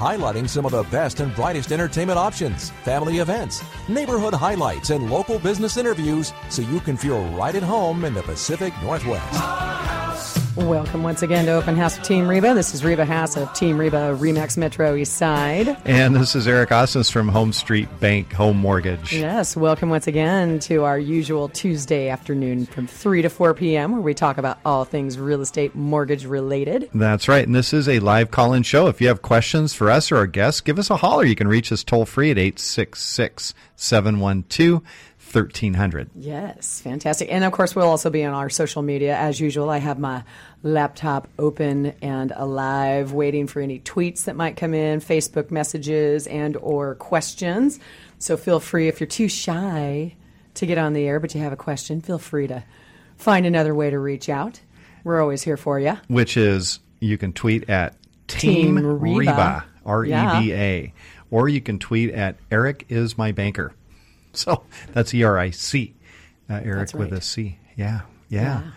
highlighting some of the best and brightest entertainment options, family events, neighborhood highlights, and local business interviews so you can feel right at home in the Pacific Northwest. Welcome once again to Open House with Team Reba. This is Reba Haas of Team Reba Remax Metro East Side. And this is Eric Osnes from Home Street Bank Home Mortgage. Yes, welcome once again to our usual Tuesday afternoon from 3 to 4 p.m., where we talk about all things real estate mortgage related. That's right. And this is a live call in show. If you have questions for us or our guests, give us a holler. You can reach us toll free at 866 712 1300. Yes, fantastic. And of course, we'll also be on our social media. As usual, I have my laptop open and alive, waiting for any tweets that might come in, Facebook messages, and or questions. So feel free, if you're too shy to get on the air, but you have a question, feel free to find another way to reach out. We're always here for you. Which is, you can tweet at Team, Team Reba. R E. B A, or you can tweet at Eric is my banker. So that's E R I C, uh, Eric That's with a C. Yeah, yeah, Yeah.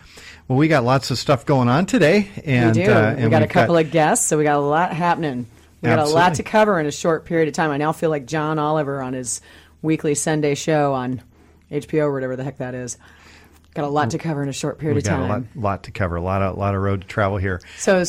Well, we got lots of stuff going on today, and we do. Uh, we got a couple of guests, so we got a lot happening. We got a lot to cover in a short period of time. I now feel like John Oliver on his weekly Sunday show on HBO or whatever the heck that is. Got a lot to cover in a short period we of got time. a lot, lot to cover, a lot of lot of road to travel here. So,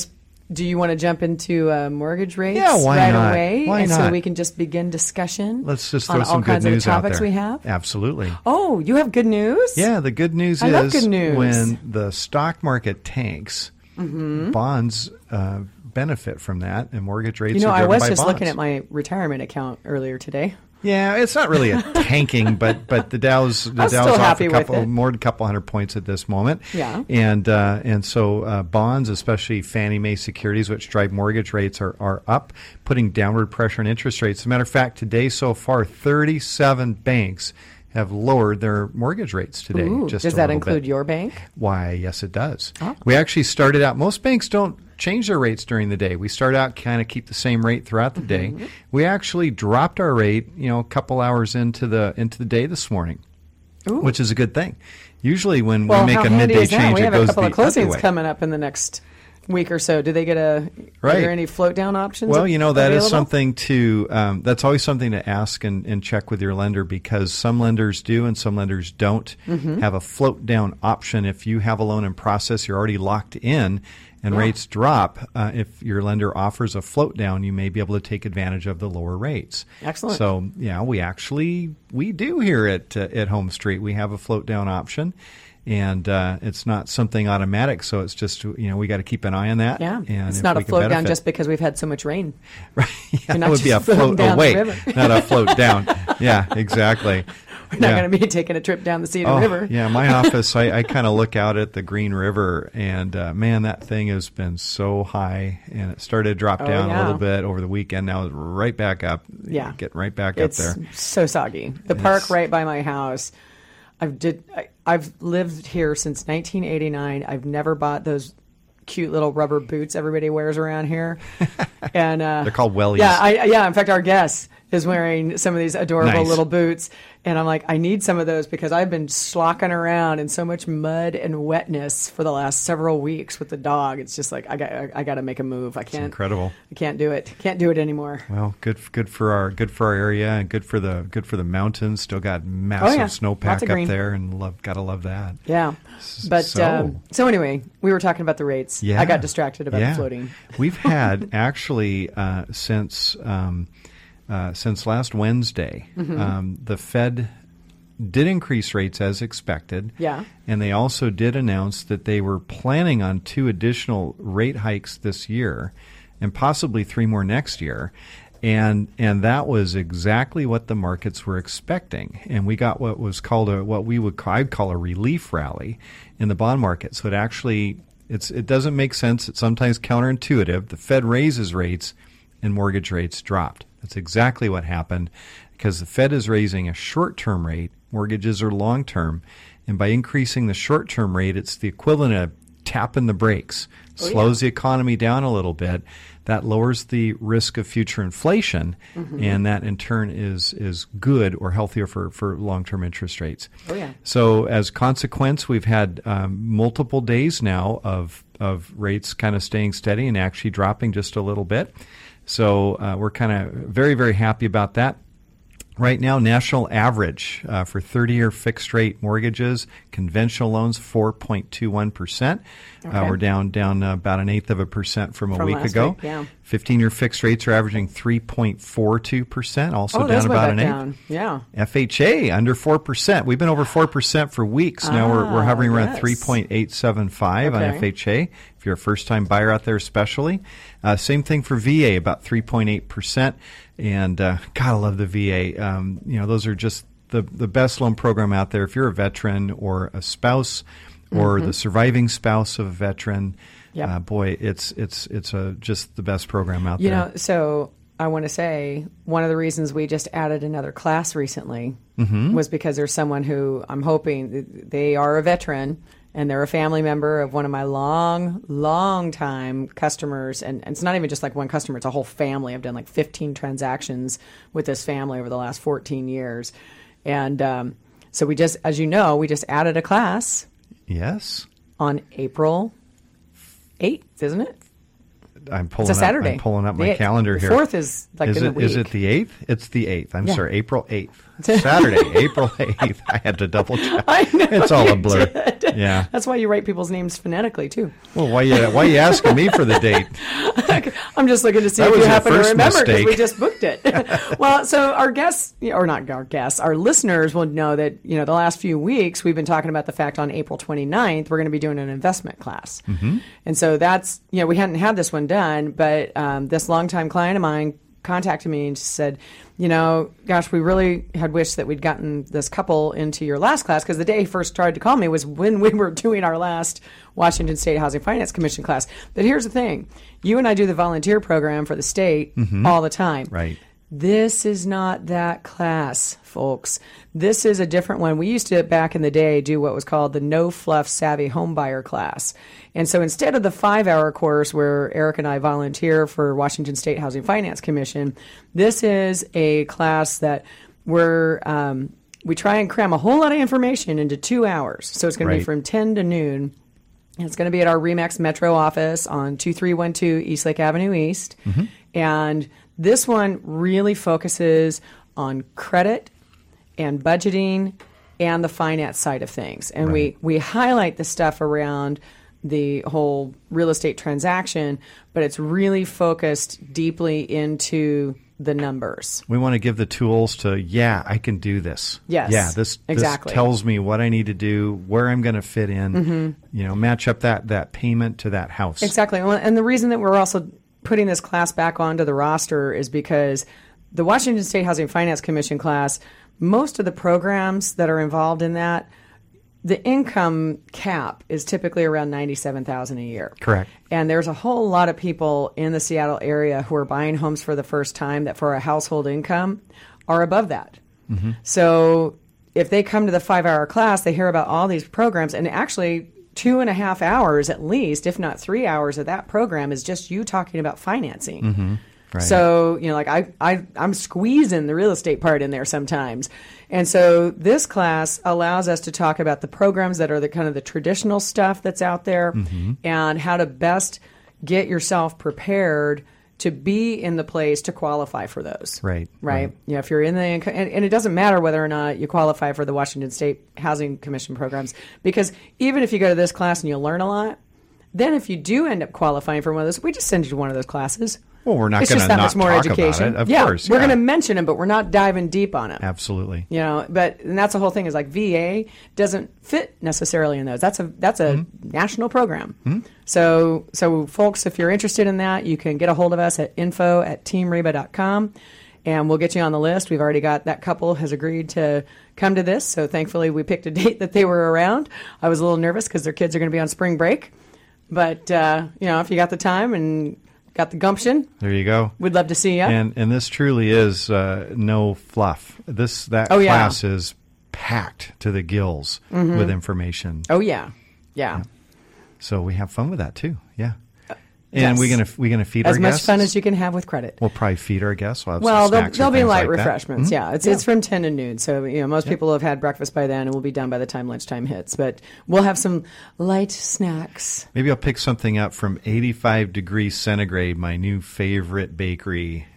do you want to jump into uh, mortgage rates Yeah, why right not? away, Why and so we can just begin discussion? Let's just on throw all some good kinds of the news out topics there. we have. Absolutely. Oh, you have good news. Yeah, the good news I is good news. when the stock market tanks, Mm-hmm. bonds uh, benefit from that, and mortgage rates. You know, I was just bonds. looking at my retirement account earlier today. Yeah, it's not really a tanking, but but the Dow's the I'm Dow's off a couple more than a couple hundred points at this moment. Yeah. and uh, and so uh, bonds, especially Fannie Mae securities, which drive mortgage rates, are are up, putting downward pressure on interest rates. As a matter of fact, today so far, thirty seven banks have lowered their mortgage rates today. Ooh, just does that include bit. your bank? Why, yes, it does. Oh. We actually started out, most banks don't change their rates during the day. We start out kind of keep the same rate throughout the Mm-hmm. day. We actually dropped our rate, you know, a couple hours into the into the day this morning, which is a good thing. Usually when Well, we make a midday change, We it have goes a couple the of closings coming up in the next week or so. Do they get a? Are Right. there any float down options? Well, you know that is available? something to. Um, that's always something to ask and, and check with your lender because some lenders do and some lenders don't Mm-hmm. have a float down option. If you have a loan in process, you're already locked in, and rates drop. Uh, if your lender offers a float down, you may be able to take advantage of the lower rates. Excellent. So yeah, we actually we do here at uh, at Home Street. We have a float down option. And uh, it's not something automatic, so it's just you know we got to keep an eye on that. Yeah, and it's not a float down just because we've had so much rain. Right. Yeah, that would be a float away, river. not a float down. Yeah, exactly. We're not yeah. going to be taking a trip down the Cedar Oh, River. yeah, my office, I, I kind of look out at the Green River, and uh, man, that thing has been so high, and it started to drop Oh, down a little bit over the weekend. Now it's right back up. Yeah. getting right back it's up there. so soggy. The park right by my house. I've did. I, I've lived here since 1989. I've never bought those cute little rubber boots everybody wears around here. and uh, They're called wellies. Yeah, I, yeah. In fact, our guest is wearing some of these adorable Nice. little boots, and I'm like, I need some of those because I've been slocking around in so much mud and wetness for the last several weeks with the dog. It's just like I got, I, I got to make a move. I can't. incredible. I can't do it. Can't do it anymore. Well, good, good for our good for our area, and good for the good for the mountains. Still got massive Oh, yeah. snowpack up green. there, and love gotta love that. Yeah. But so- um, so anyway, we were talking about the rates. Yeah. I got distracted about yeah. the floating. We've had actually uh, since um, uh, since last Wednesday, Mm-hmm. um, the Fed did increase rates as expected. Yeah. and they also did announce that they were planning on two additional rate hikes this year, and possibly three more next year. And and that was exactly what the markets were expecting. And we got what was called a what we would call, I'd call a relief rally in the bond market. So it actually it's it doesn't make sense. It's sometimes counterintuitive. The Fed raises rates and mortgage rates dropped. That's exactly what happened because the Fed is raising a short term rate, mortgages are long term, And by increasing the short term rate, it's the equivalent of tapping the brakes, Oh, slows the economy down a little bit. That lowers the risk of future inflation, Mm-hmm. and that in turn is is good or healthier for, for long term interest rates. Oh, yeah. So as consequence, we've had um, multiple days now of of rates kind of staying steady and actually dropping just a little bit. So uh, we're kind of very very happy about that. Right now, national average uh, for 30 year fixed rate mortgages, conventional loans, 4.21%. Uh, we're down down uh, about an eighth of a percent from a From week ago. week, yeah. 15 year fixed rates are averaging 3.42%, also oh, down about an eighth. down. Yeah. FHA under four percent. We've been over four percent for weeks now. We're, we're Ah, hovering around yes. three point eight seven five on FHA. If you're a first time buyer out there, especially, uh, same thing for VA, about three point eight percent. And uh, gotta love the VA. Um, you know, those are just the the best loan program out there. If you're a veteran or a spouse or the surviving spouse of a veteran. Mm-hmm. Yep. Uh, boy, it's it's it's a, just the best program out You there. You know, so I want to say one of the reasons we just added another class recently Mm-hmm. was because there's someone who I'm hoping they are a veteran and they're a family member of one of my long, long time customers. And, and it's not even just like one customer, it's a whole family. I've done like 15 transactions with this family over the last 14 years. And um, so we just, as you know, we just added a class yes. on April 8th, isn't it? I'm pulling It's a up. Saturday. I'm pulling up my The calendar the here. fourth is, like, is in a it is week. it the eighth? It's the eighth. I'm Yeah. sorry, April eighth. Saturday, April eighth. I had to double check. I know it's all a blur. did. Yeah. That's why you write people's names phonetically too. Well, why you why you asking me for the date? I'm just looking to see That if you happen to remember because we just booked it. well, so our guests, or not our guests, our listeners will know that you know the last few weeks we've been talking about the fact on April 29th we're going to be doing an investment class, Mm-hmm. and so that's you know we hadn't had this one done, but um, this longtime client of mine contacted me and said, you know, gosh, we really had wished that we'd gotten this couple into your last class because the day he first tried to call me was when we were doing our last Washington State Housing Finance Commission class. But here's the thing you and I do the volunteer program for the state mm-hmm. all the time. Right. This is not that class, folks. This is a different one. We used to, back in the day, do what was called the No Fluff Savvy Homebuyer class. And so instead of the five hour course where Eric and I volunteer for Washington State Housing Finance Commission, this is a class that we're, um, we try and cram a whole lot of information into two hours. So it's going to be from 10 to noon. It's going to be at our Remax Metro office on 2312 East Lake Avenue East. And this one really focuses on credit and budgeting and the finance side of things. And we, we highlight the stuff around the whole real estate transaction, but it's really focused deeply into the numbers. We want to give the tools to yeah, I can do this. Yes, Yeah, this exactly. this tells me what I need to do, where I'm going to fit in. Mm-hmm. You know, match up that that payment to that house. Exactly. And the reason that we're also putting this class back onto the roster is because the Washington State Housing Finance Commission class, most of the programs that are involved in that, the income cap is typically around 97,000 a year. Correct. And there's a whole lot of people in the Seattle area who are buying homes for the first time that for a household income are above that. Mm-hmm. So if they come to the five hour class, they hear about all these programs, and actually, two and a half hours at least, if not three hours of that program, is just you talking about financing. Right. So, you know, like I, I, I'm squeezing the real estate part in there sometimes. And so this class allows us to talk about the programs that are the kind of the traditional stuff that's out there Mm-hmm. and how to best get yourself prepared to be in the place to qualify for those. Right, Right. right. You know, if you're in the, and, and it doesn't matter whether or not you qualify for the Washington State Housing Commission programs, because even if you go to this class and you learn a lot, then if you do end up qualifying for one of those, we just send you to one of those classes. Well, we're not It's going just to that not much more talk education. about it. Of yeah, course, we're yeah. going to mention them, but we're not diving deep on it. absolutely. You know, but and that's the whole thing is like VA doesn't fit necessarily in those. That's a that's a Mm-hmm. national program. So so folks, if you're interested in that, you can get a hold of us at info at teamreba.com and we'll get you on the list. We've already got that couple has agreed to come to this. So thankfully we picked a date that they were around. I was a little nervous because their kids are going to be on spring break. But uh, you know, if you got the time and got the gumption, There you go. we'd love to see you. And and this truly is uh, no fluff. This that Oh, yeah. class is packed to the gills with information. Oh yeah, yeah. So we have fun with that too. Yeah. And we're gonna we're gonna feed our guests. As our much guests. fun as you can have with credit. We'll probably feed our guests. We'll, Well, there'll, there'll be light like that. Mm-hmm. refreshments. Yeah, it's it's from ten to noon, so you know most people have had breakfast by then, and we'll be done by the time lunchtime hits. But we'll have some light snacks. Maybe I'll pick something up from 85 degrees centigrade, my new favorite bakery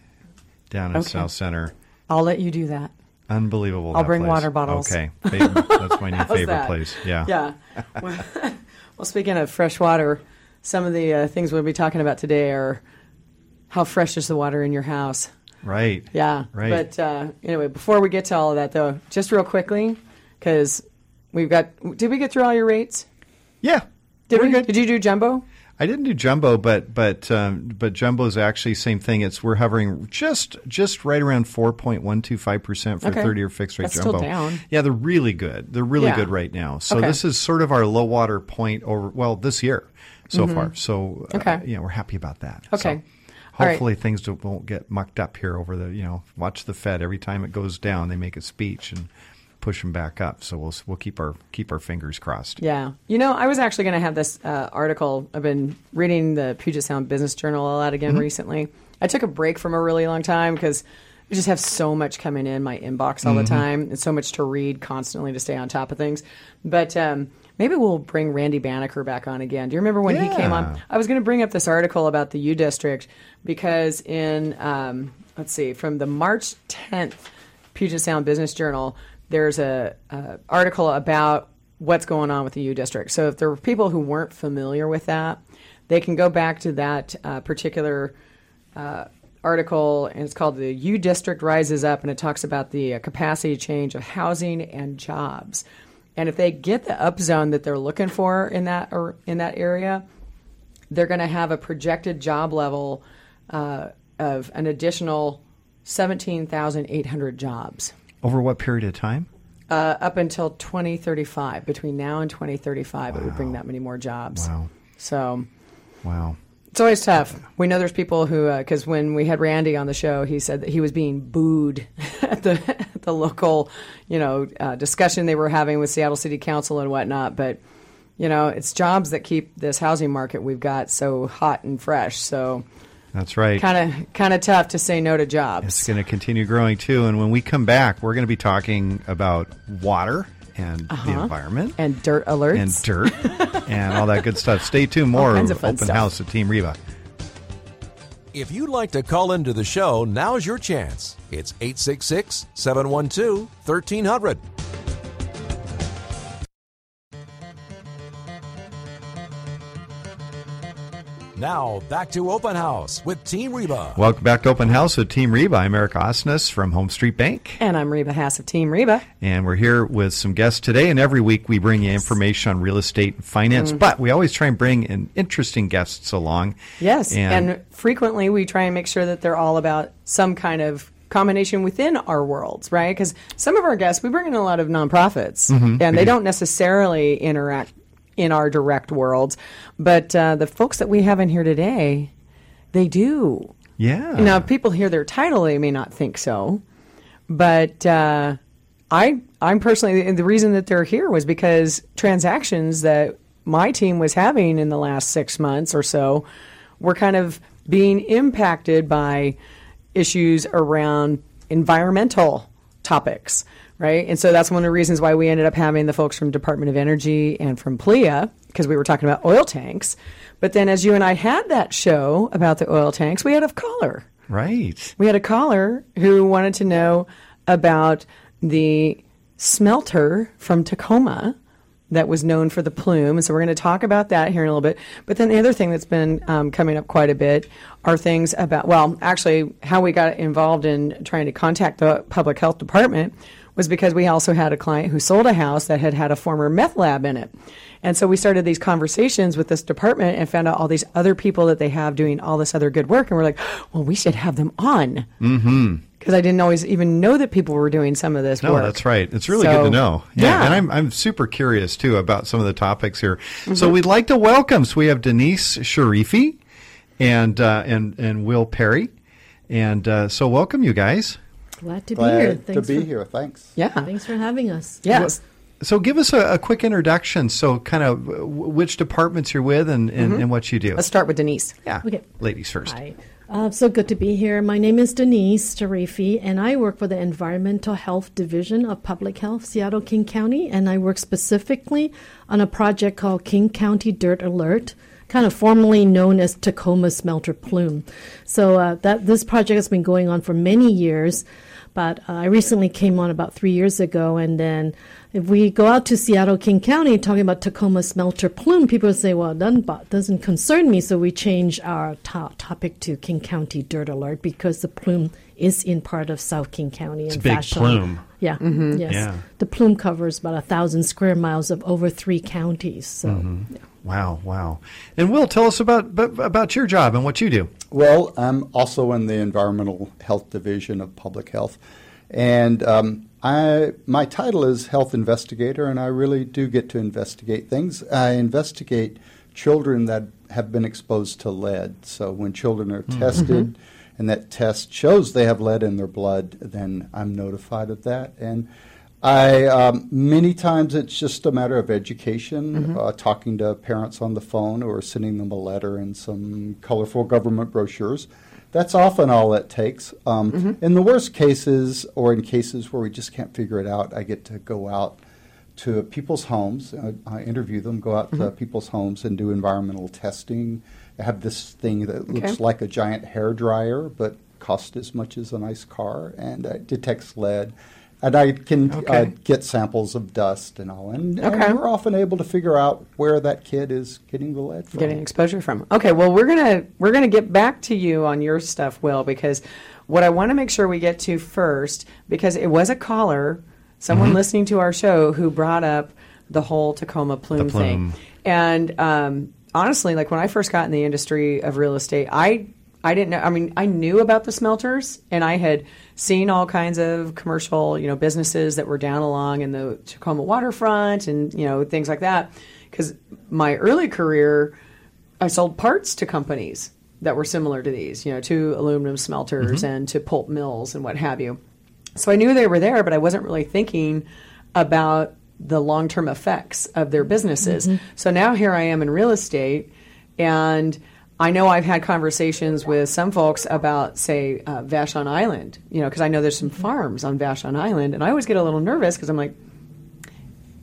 down in Okay. South Center. I'll let you do that. Unbelievable. I'll bring place. water bottles. Okay. That's my new favorite that? place. Yeah. Yeah. well, well, speaking of fresh water, some of the uh, things we'll be talking about today are how fresh is the water in your house. Right. Yeah. Right. But uh, anyway, before we get to all of that, though, just real quickly, because we've got. Did we get through all your rates? Yeah. Did we? good. Did you do jumbo? I didn't do jumbo, but but um, but jumbo is actually same thing. It's we're hovering just just right around four point one two five percent for Okay. thirty year fixed rate That's still jumbo. down. Yeah, they're really good. They're really Yeah. good right now. So Okay. this is sort of our low water point over well this year so far. So uh, Mm-hmm. Okay. yeah, we're happy about that. Okay. So All right. hopefully things don't, won't get mucked up here over the you know watch the Fed every time it goes down they make a speech and push them back up. So we'll we'll keep our keep our fingers crossed. Yeah. You know, I was actually going to have this uh, article. I've been reading the Puget Sound Business Journal a lot again recently. I took a break from a really long time because I just have so much coming in my inbox all the time and so much to read constantly to stay on top of things. But um, maybe we'll bring Randy Banneker back on again. Do you remember when he came on? I was going to bring up this article about the U District because in, um, let's see, from the March 10th Puget Sound Business Journal, there's a, a article about what's going on with the U District. So if there were people who weren't familiar with that, they can go back to that uh, particular uh, article, and it's called "The U District Rises Up," and it talks about the uh, capacity change of housing and jobs. And if they get the upzone that they're looking for in that or in that area, they're going to have a projected job level uh, of an additional seventeen thousand eight hundred jobs Over what period of time? uh, up until 2035. Between now and 2035, it would bring that many more jobs. Wow. So Wow. It's always tough. We know there's people who, because when we had Randy on the show, he said that he was being booed at the at the local, you know, uh, discussion they were having with Seattle City Council and whatnot. But you know, it's jobs that keep this housing market we've got so hot and fresh. So That's right. kind of kind of tough to say no to jobs. It's going to continue growing too. And when we come back, we're going to be talking about water and the environment Uh-huh. and dirt alerts. and dirt and all that good stuff. Stay tuned. More kinds of fun open stuff. house at Team Reba. If you'd like to call into the show, now's your chance. It's 866 712 1300. Now, back to Open House with Team Reba. Welcome back to Open House with Team Reba. I'm Eric Osnes from Home Street Bank. and I'm Reba Haas of Team Reba. And we're here with some guests today. And every week we bring you information on real estate and finance, Mm-hmm. but we always try and bring in interesting guests along. Yes, And, and, frequently we try and make sure that they're all about some kind of combination within our worlds, right? Because some of our guests, we bring in a lot of nonprofits, Mm-hmm. and they don't necessarily interact in our direct worlds, but uh, the folks that we have in here today, they do. yeah. Now, if people hear their title, they may not think so, but uh, I, I'm personally the reason that they're here was because transactions that my team was having in the last six months or so were kind of being impacted by issues around environmental topics, right? And so that's one of the reasons why we ended up having the folks from Department of Energy and from PLIA because we were talking about oil tanks. But then, as you and I had that show about the oil tanks, we had a caller. right. We had a caller who wanted to know about the smelter from Tacoma that was known for the plume. And so we're going to talk about that here in a little bit. But then the other thing that's been um, coming up quite a bit are things about, well, actually, how we got involved in trying to contact the public health department was because we also had a client who sold a house that had had a former meth lab in it. And so we started these conversations with this department and found out all these other people that they have doing all this other good work. And we're like, well, we should have them on. Mm-hmm. Because I didn't always even know that people were doing some of this No, work. that's right. It's really So, good to know. yeah. And I'm, I'm super curious too about some of the topics here. Mm-hmm. So we'd like to welcome. So we have Denise Sharifi and, uh, and, and Will Perry. And, uh, so welcome you guys. Glad to be here. Glad to Thanks be for, here. Thanks. Yeah. Thanks for having us. Yes. So give us a, a quick introduction. So kind of w- which departments you're with and, and, and what you do. Let's start with Denise. yeah. Okay. Ladies first. Hi. Uh, so good to be here. My name is Denise Sharifi, and I work for the Environmental Health Division of Public Health, Seattle King County, and I work specifically on a project called King County Dirt Alert, kind of formerly known as Tacoma Smelter Plume. So uh, that this project has been going on for many years, but uh, I recently came on about three years ago, and then if we go out to Seattle, King County, talking about Tacoma smelter plume, people say, well, it doesn't, doesn't concern me. So we change our to- topic to King County Dirt Alert because the plume is in part of South King County. It's a and big Vashon. plume. Yeah. Mm-hmm. Yes. Yeah. The plume covers about a thousand square miles of over three counties. So Mm-hmm. yeah. Wow, wow. And Will, tell us about about about your job and what you do. Well, I'm also in the Environmental Health Division of Public Health, and um, I my title is Health Investigator, and I really do get to investigate things. I investigate children that have been exposed to lead. So when children are tested, and that test shows they have lead in their blood, then I'm notified of that, and I um, many times it's just a matter of education, uh, talking to parents on the phone or sending them a letter and some colorful government brochures. That's often all it takes. Um, In the worst cases, or in cases where we just can't figure it out, I get to go out to people's homes. I, I interview them, go out to people's homes and do environmental testing. I have this thing that looks like a giant hair dryer, but costs as much as a nice car, and uh, detects lead. And I can uh, get samples of dust and all, and, and we're often able to figure out where that kid is getting the lead from. getting exposure from. Okay, well we're gonna we're gonna get back to you on your stuff, Will, because what I want to make sure we get to first, because it was a caller, someone listening to our show who brought up the whole Tacoma plume, plume. thing, and um, honestly, like when I first got in the industry of real estate, I I didn't know. I mean, I knew about the smelters, and I had seen all kinds of commercial, you know, businesses that were down along in the Tacoma waterfront, and you know, things like that. Because my early career, I sold parts to companies that were similar to these, you know, to aluminum smelters mm-hmm. and to pulp mills and what have you. So I knew they were there, but I wasn't really thinking about the long term effects of their businesses. Mm-hmm. So now here I am in real estate, and I know I've had conversations with some folks about, say, uh, Vashon Island, you know, because I know there's some farms on Vashon Island, and I always get a little nervous because I'm like,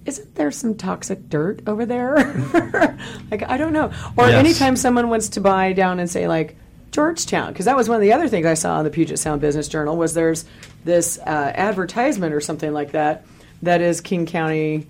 isn't there some toxic dirt over there? like, I don't know. Or Yes. anytime someone wants to buy down and say, like, Georgetown, because that was one of the other things I saw in the Puget Sound Business Journal was there's this uh, advertisement or something like that that is King County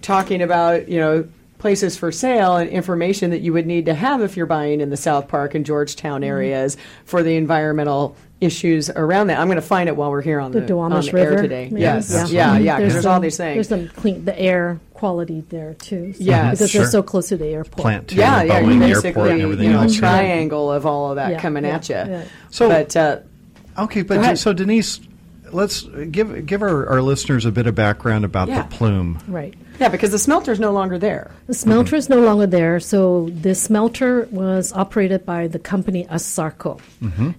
talking about, you know, places for sale and information that you would need to have if you're buying in the South Park and Georgetown Mm-hmm. areas for the environmental issues around that. I'm going to find it while we're here on The the, on Duwamish the air River. today. maybe? Yes, Yeah. yeah, yeah. Because There's there's all some- these There's some clean the air quality there too. So, Yes. because Sure. they're so close to the airport. Plant to Yeah, yeah. Boeing You Airport basically, and everything you know, else. a triangle of all of that Yeah, coming yeah, at you. yeah. So- but uh, Okay, Go but ahead. so Denise, let's give give our, our listeners a bit of background about Yeah. the plume. Right. Yeah, because the smelter is no longer there. The smelter is no longer there. So the smelter was operated by the company Asarco,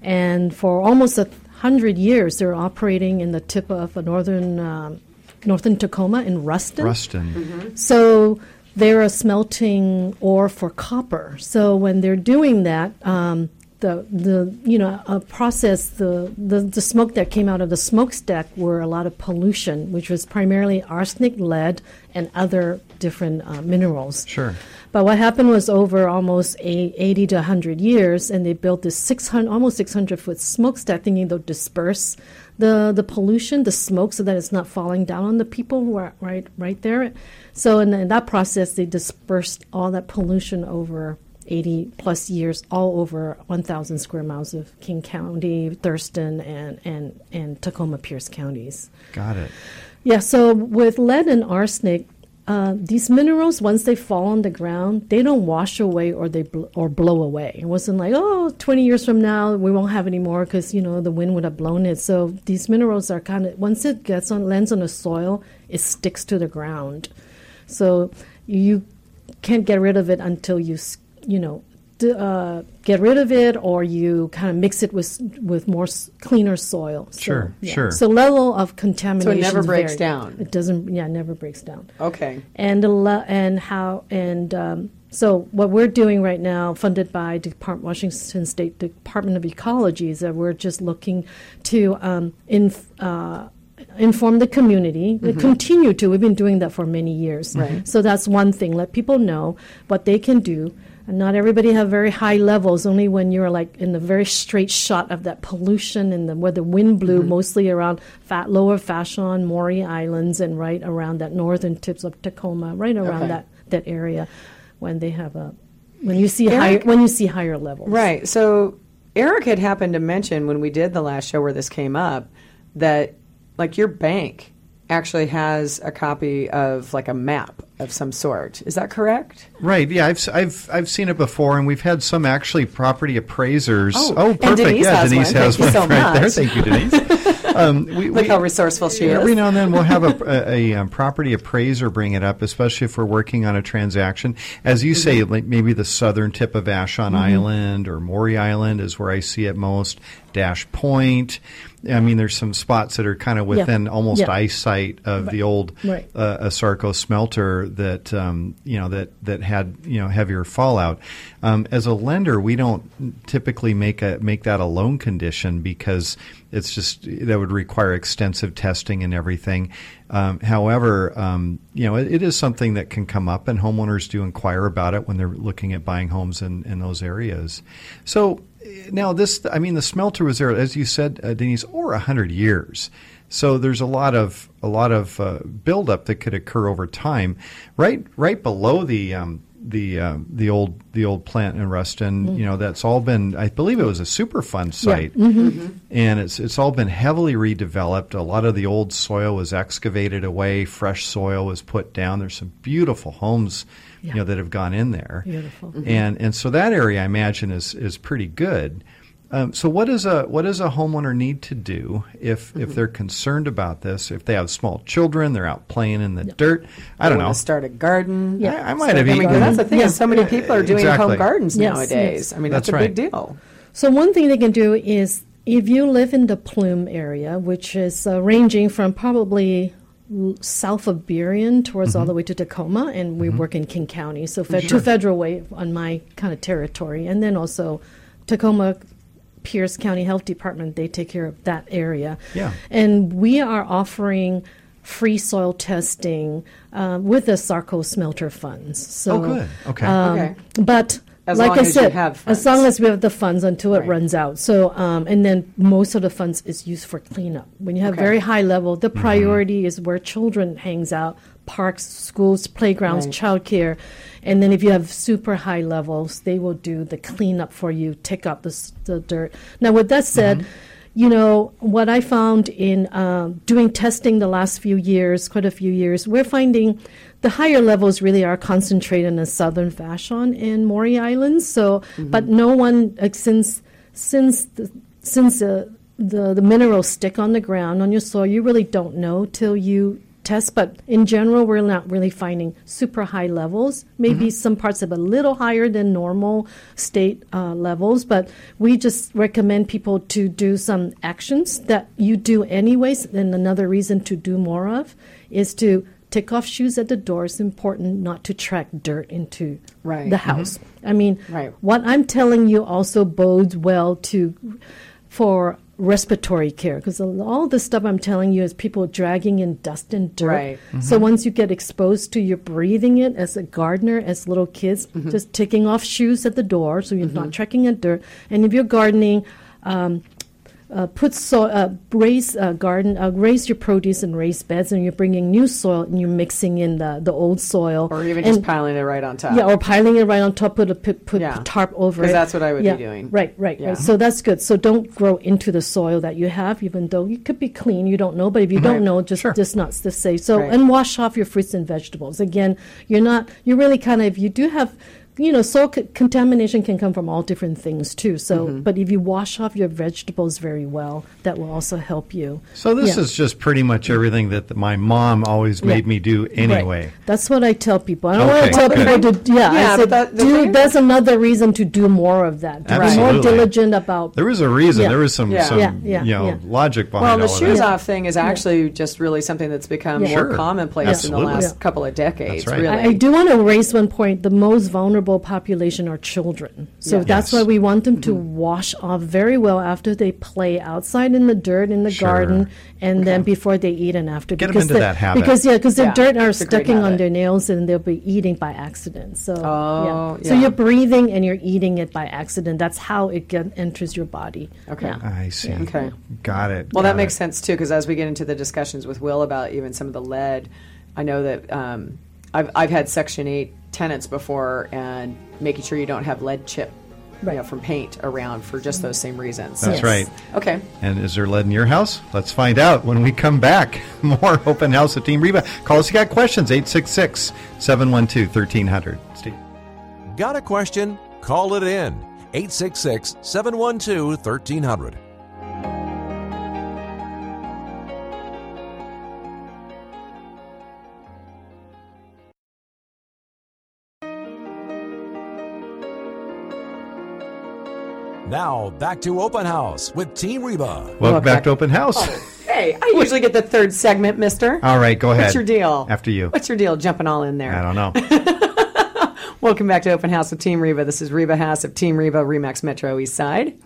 and for almost a hundred years, they're operating in the tip of a northern um, northern Tacoma in Ruston. Ruston. So they're a smelting ore for copper. So when they're doing that, um, the the you know a process the, the the smoke that came out of the smokestack were a lot of pollution, which was primarily arsenic, lead, and other different uh, minerals. Sure. But what happened was over almost a 80 to 100 years, and they built this 600, almost 600 foot smokestack, thinking they'll disperse the, the pollution, the smoke, so that it's not falling down on the people who are right right there. So in, in that process, they dispersed all that pollution over 80 plus years, all over 1,000 square miles of King County, Thurston, and and and Tacoma Pierce counties. Got it. Yeah, so with lead and arsenic, uh, these minerals, once they fall on the ground, they don't wash away or they bl- or blow away. It wasn't like, oh, 20 years from now we won't have any more because you know the wind would have blown it. So these minerals are kind of once it gets on lands on the soil, it sticks to the ground. So you can't get rid of it until you you know d- uh, get rid of it or you kind of mix it with with more s- cleaner soil. So, Sure, yeah. sure. So level of contamination So it never breaks very- down. It doesn't. Yeah, it never breaks down. Okay. And the le- and how and um, so what we're doing right now, funded by Depart- Washington State Department of Ecology, is that we're just looking to um, inf- uh, inform the community. We continue to. We've been doing that for many years. Right. So that's one thing. Let people know what they can do. And not everybody have very high levels. Only when you're like in the very straight shot of that pollution and the, where the wind blew, Mm-hmm. mostly around fat, lower Vashon, Maury Islands, and right around that northern tips of Tacoma, right around Okay. that that area, when they have a when you see Eric- higher when you see higher levels. Right. So Eric had happened to mention when we did the last show where this came up that like your bank actually has a copy of like a map of some sort. Is that correct? Right. Yeah, I've, I've I've seen it before, and we've had some actually property appraisers. Oh, and perfect. Denise yeah, has Denise one. has Thank you one so right there. Thank you, Denise. um, we, Look we- how resourceful she is. Every now and then we'll have a, a, a, um, property appraiser bring it up, especially if we're working on a transaction. As you say, Mm-hmm. like maybe the southern tip of Vashon Island or Maury Island is where I see it most. Dash Point. I mean, there's some spots that are kind of Yeah. within almost Yeah. eyesight of the old Right. uh, Asarco smelter that um, you know that that had you know heavier fallout. Um, as a lender, we don't typically make a make that a loan condition because it's just that would require extensive testing and everything. Um, however, um, you know it, it is something that can come up, and homeowners do inquire about it when they're looking at buying homes in, in those areas. So now this, I mean, the smelter was there, as you said, uh, Denise, over a hundred years. So there's a lot of a lot of uh, buildup that could occur over time. Right, right below the um, the uh, the old the old plant in Ruston, mm-hmm. you know, that's all been. I believe it was a Superfund site, mm-hmm. Mm-hmm. and it's it's all been heavily redeveloped. A lot of the old soil was excavated away. Fresh soil was put down. There's some beautiful homes, Yeah. you know, that have gone in there. Beautiful. And and so that area, I imagine, is is pretty good. Um, so what does a what does a homeowner need to do if if they're concerned about this? If they have small children, they're out playing in the dirt. I don't Wanna know. Start a garden. Yeah. I, I might Start- have I mean, that's the thing. Yeah. Is so many people are doing Exactly. home gardens Yes, nowadays. yes. I mean, that's, That's a big deal. So one thing they can do is if you live in the Plume area, which is uh, ranging from probably south of Burien towards Mm-hmm. all the way to Tacoma, and we work in King County, so fe- two federal way on my kind of territory, and then also Tacoma. Pierce County Health Department, they take care of that area. Yeah. And we are offering free soil testing uh, with the Sarco Smelter funds. So, Oh, good. Okay. um, Okay. But As like long I as you said, have as long as we have the funds until it Right. runs out. So, um, and then most of the funds is used for cleanup. When you have Okay. very high level, the Mm-hmm. priority is where children hangs out, parks, schools, playgrounds, Right. childcare, and then if you have super high levels, they will do the cleanup for you, take out the, the dirt. Now, with that said. Mm-hmm. You know, what I found in um, doing testing the last few years, quite a few years, we're finding the higher levels really are concentrated in the southern Vashon and Maury Islands. So, but no one, like, since, since, the, since the, the, the minerals stick on the ground, on your soil, you really don't know till you test. But in general, we're not really finding super high levels. Maybe some parts of a little higher than normal state uh, levels. But we just recommend people to do some actions that you do anyways. And another reason to do more of is to take off shoes at the door. It's important not to track dirt into Right. the house. I mean, Right. what I'm telling you also bodes well to for respiratory care because all the stuff I'm telling you is people dragging in dust and dirt. Right. So mm-hmm. once you get exposed to you're breathing it as a gardener, as little kids, mm-hmm. just taking off shoes at the door so you're mm-hmm. not tracking in dirt. And if you're gardening, um, uh, put so uh, raise uh, garden uh, raise your produce in raised beds and you're bringing new soil and you're mixing in the, the old soil Or even And- just piling it right on top. yeah, or piling it right on top, put a put, put Yeah. tarp over it. that's what I would be Yeah, doing. Right, right, Yeah. right. So that's good. So don't grow into the soil that you have, even though it could be clean. You don't know, but if you don't know, just Sure. just not to say. So Right. and wash off your fruits and vegetables. Again, you're not. You're really kind of. If you do have you know, soil c- contamination can come from all different things too. So, mm-hmm. but if you wash off your vegetables very well, that will also help you. So this Yeah. is just pretty much everything that my mom always made Yeah. me do anyway. Right. That's what I tell people. I don't Okay, want to tell good. people to, yeah, Yeah, I said, that- the do, thing- that's another reason to do more of that. To be more diligent about. There was a reason. Yeah. There was some, Yeah. some Yeah, yeah, you know, yeah. logic Well, behind the all of shoes that. off thing is actually just really something that's become Yeah. more Sure. commonplace Absolutely. in the last Yeah. couple of decades. That's right. Really, I, I do want to raise one point. The most vulnerable population are children. So Yeah. that's why we want them to wash off very well after they play outside in the dirt in the Sure. garden, and then before they eat and after. Get 'em because into the- that habit. Because yeah, because the dirt are it's a great sticking on their nails, and they'll be eating by accident. So Oh, So yeah. you're breathing and you're eating it by accident. That's how it get, enters your body. Okay. Yeah. I see. Okay. Got it. Well, got that makes sense too, because as we get into the discussions with Will about even some of the lead, I know that um, I've I've had Section Eight tenants before, and making sure you don't have lead chip, you know, from paint around for just those same reasons. That's Yes. right. Okay. And is there lead in your house? Let's find out when we come back. More open house at Team Reba. Call us if you got questions. 866 712 1300. Steve. Got a question? Call it in. 866 712 1300. Now, back to Open Haas with Team Reba. Welcome, Welcome back back. to Open House. Oh, hey, I usually get the third segment, Mister. All right, go ahead. What's your deal? After you. What's your deal? Jumping all in there. I don't know. Welcome back to Open House with Team Reba. This is Reba House of Team Reba, Remax Metro East Side,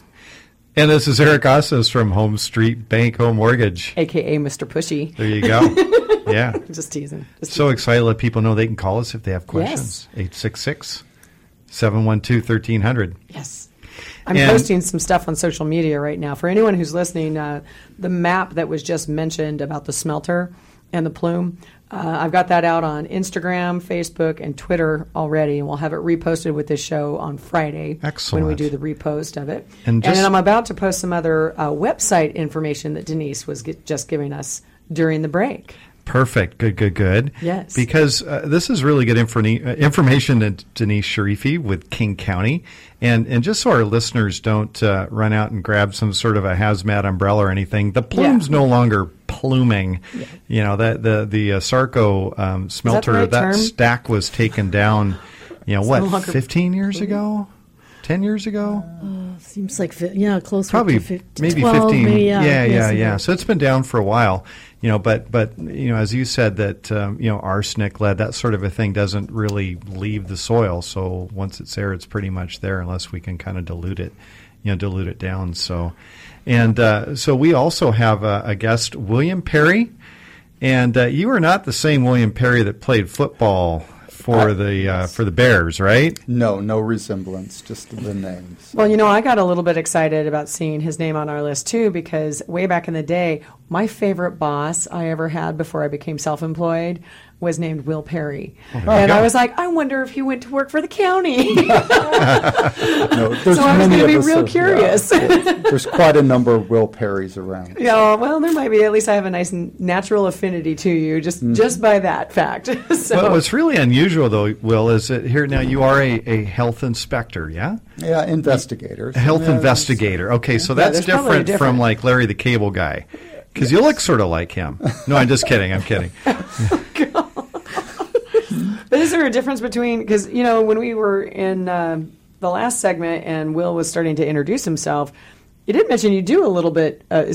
and this is Eric Osnes from Home Street Bank Home Mortgage. aka Mr. Pushy. There you go. yeah. Just teasing. Just So excited to let people know they can call us if they have questions. 866 712 1300. Yes. I'm And- posting some stuff on social media right now. For anyone who's listening, uh, the map that was just mentioned about the smelter and the plume, uh, I've got that out on Instagram, Facebook, and Twitter already, and we'll have it reposted with this show on Friday Excellent. when we do the repost of it. And And, just- then I'm about to post some other uh, website information that Denise was gi- just giving us during the break. Perfect. Good, good, good. Yes. Because uh, this is really good info- uh, information to Denise Sharifi with King County. And, and just so our listeners don't uh, run out and grab some sort of a hazmat umbrella or anything, the plume's Yeah. no longer pluming. Yeah. You know, that the, the uh, Sarco um, smelter, right that stack was taken down, you know, no what, longer 15 years ago? 10 years ago? Seems like fi- yeah, close probably to 50, maybe 12, 15 maybe, yeah yeah years yeah, ago. so it's been down for a while you know but but you know as you said that um, you know arsenic lead that sort of a thing doesn't really leave the soil. So once it's there it's pretty much there unless we can kind of dilute it you know dilute it down. So and uh, so we also have a, a guest william perry. And uh, you are not the same william perry that played football for the uh, for the bears right No, no resemblance, just the names. Well, you know, I got a little bit excited about seeing his name on our list too because way back in the day, my favorite boss I ever had before I became self employed was named Will Perry. and go. I was like, I wonder if he went to work for the county. No, so I was going to be real that- curious. yeah. there's quite a number of Will Perrys around. Yeah, well, there might be. At least I have a nice natural affinity to you, just Mm. just by that fact. so, But what's really unusual, though, Will, is that here now you are a, a health inspector, yeah? Yeah, investigator. A health Yeah, investigator. Okay, so that's there's probably a different, from like Larry the Cable Guy. Because you look sort of like him. No, I'm just kidding. I'm kidding. But is there a difference between because you know when we were in uh, the last segment and Will was starting to introduce himself, you did mention you do a little bit. Uh,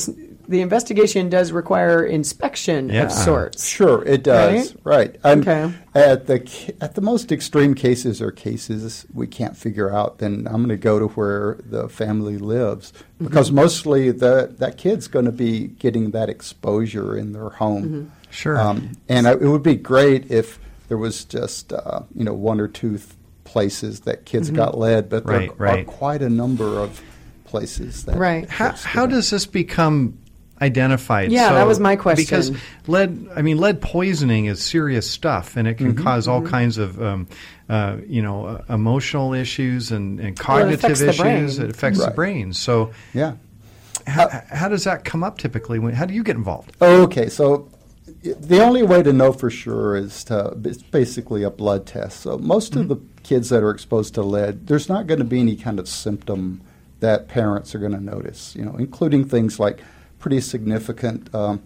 the investigation does require inspection Yeah. of sorts. Sure, it does. Right. Um, Okay. At the at the most extreme cases or cases we can't figure out, then I'm going to go to where the family lives because mostly the that kid's going to be getting that exposure in their home. Sure. Um, and I, it would be great if there was just uh, you know one or two th- places that kids got lead, but Right, there are right. quite a number of places that Right. how, kids how get it. does this become identified? Yeah, that was my question. Because lead, I mean, lead poisoning is serious stuff, and it can Mm-hmm, cause all kinds of, um, uh, you know, uh, emotional issues and, and Well, it cognitive affects the issues. brain. It affects the brain. So, yeah. how, how does that come up typically? When, how do you get involved? Okay, so the only way to know for sure is to it's basically a blood test. So most mm-hmm. of the kids that are exposed to lead, there's not going to be any kind of symptom that parents are going to notice. You know, including things like pretty significant um,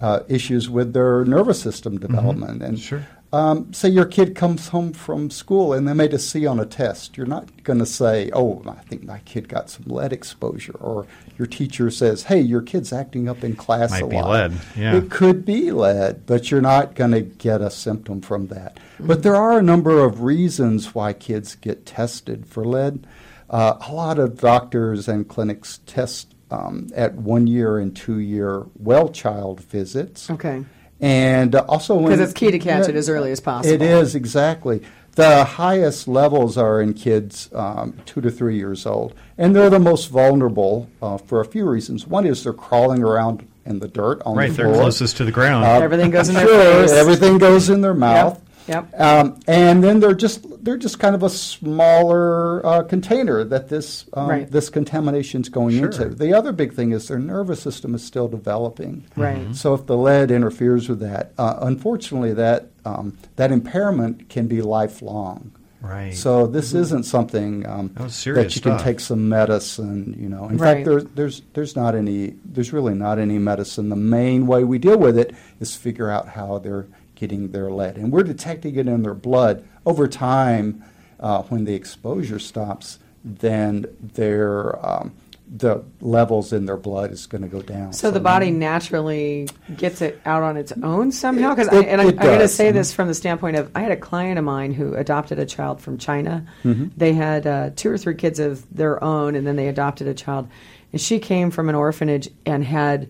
uh, issues with their nervous system mm-hmm. development. Mm-hmm. And sure. Um, say your kid comes home from school and they made a C on a test. You're not going to say, "Oh, I think my kid got some lead exposure," or your teacher says, "Hey, your kid's acting up in class Might a be lot." lead. Yeah. It could be lead, but you're not going to get a symptom from that. Mm-hmm. But there are a number of reasons why kids get tested for lead. Uh, a lot of doctors and clinics test um, at one year and two year well child visits. Okay. And uh, also, because it's key to catch it as early as possible. It is exactly. The highest levels are in kids um, two to three years old, and they're the most vulnerable uh, for a few reasons. One is they're crawling around in the dirt on right, the floor. Right, they're closest to the ground. Uh, everything goes in their sure, face. Everything goes in their mouth. Yep. Um, and then they're just they're just kind of a smaller uh, container that this um, right. this contamination is going sure. into. The other big thing is their nervous system is still developing. Right. Mm-hmm. So if the lead interferes with that, uh, unfortunately, that um, that impairment can be lifelong. Right. So this mm-hmm. isn't something um, that, that, you stuff. can take some medicine. You know, in right. fact, there's there's there's not any there's really not any medicine. The main way we deal with it is figure out how they're getting their lead. And we're detecting it in their blood over time. Uh, when the exposure stops, then their um, the levels in their blood is going to go down. So, so the body naturally gets it out on its own somehow. Because and I, I got to say mm-hmm. this from the standpoint of I had a client of mine who adopted a child from China. Mm-hmm. They had uh, two or three kids of their own, and then they adopted a child. And she came from an orphanage and had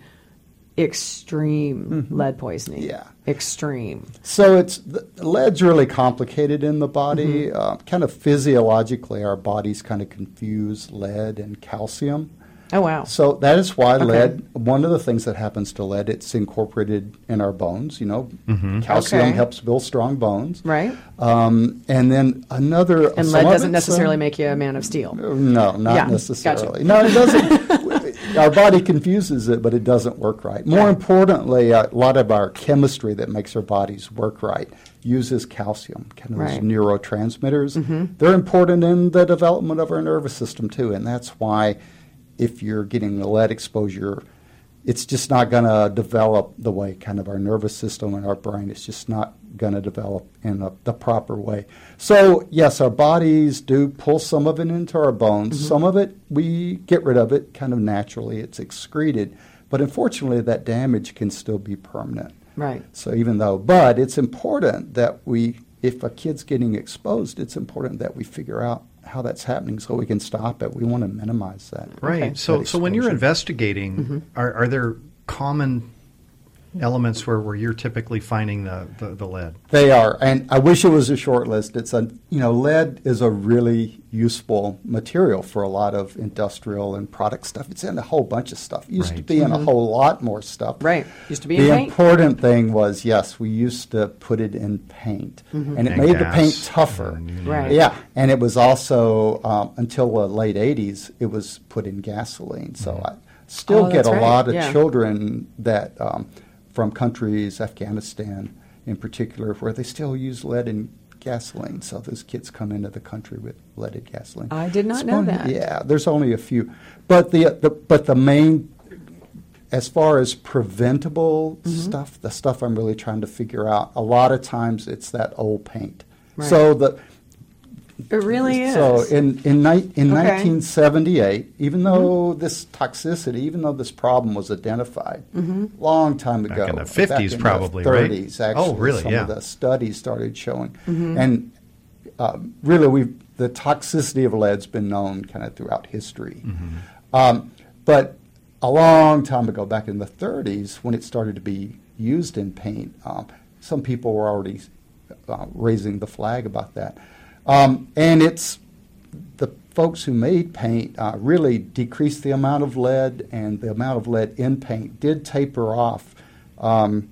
extreme mm-hmm. lead poisoning. Yeah, extreme. So it's the, lead's really complicated in the body. Mm-hmm. Uh, kind of physiologically, our bodies kind of confuse lead and calcium. Oh wow! So that is why okay. lead. One of the things that happens to lead, it's incorporated in our bones. You know, mm-hmm. calcium okay. helps build strong bones. Right. Um, and then another. And lead doesn't necessarily uh, make you a man of steel. No, not yeah, necessarily. gotcha. No, it doesn't. our body confuses it, but it doesn't work right. More importantly, a lot of our chemistry that makes our bodies work right uses calcium, kind of right. those neurotransmitters. Mm-hmm. They're important in the development of our nervous system too, and that's why if you're getting lead exposure, it's just not going to develop the way kind of our nervous system and our brain is just not going to develop in a, the proper way. So, yes, our bodies do pull some of it into our bones. Mm-hmm. Some of it, we get rid of it kind of naturally, it's excreted. But unfortunately, that damage can still be permanent. Right. So, even though, but it's important that we, if a kid's getting exposed, it's important that we figure out how that's happening so we can stop it. We want to minimize that. Right. Okay. So, that so when you're investigating, Mm-hmm. are, are there common elements where, where you're typically finding the, the, the lead? They are, and I wish it was a short list. It's a you know lead is a really useful material for a lot of industrial and product stuff. It's in a whole bunch of stuff. It used to Right. be in a whole lot more stuff. Right. Used to be the in paint. important thing was yes, we used to put it in paint, and it And made the paint tougher. And, Mm-hmm. Right. Yeah, and it was also um, until the late '80s, it was put in gasoline. So Mm-hmm. I still Oh, get a right, lot of yeah. children that um, from countries, Afghanistan in particular, where they still use lead in gasoline. So those kids come into the country with leaded gasoline. I did not It's know only- that. Yeah, there's only a few, but the, the but the main as far as preventable Mm-hmm. stuff, the stuff I'm really trying to figure out, a lot of times it's that old paint. Right. So the It really is. so in in, ni- in Okay. 1978, even though this toxicity, even though this problem was identified long time Back ago, in the back 50s in probably, the right? 30s, actually, Oh, really? Some Yeah. of the studies started showing, and um, really, we the toxicity of lead's been known kind of throughout history, um, but a long time ago, back in the 30s, when it started to be used in paint, um, some people were already uh, raising the flag about that. Um, and it's the folks who made paint uh, really decreased the amount of lead, and the amount of lead in paint did taper off um,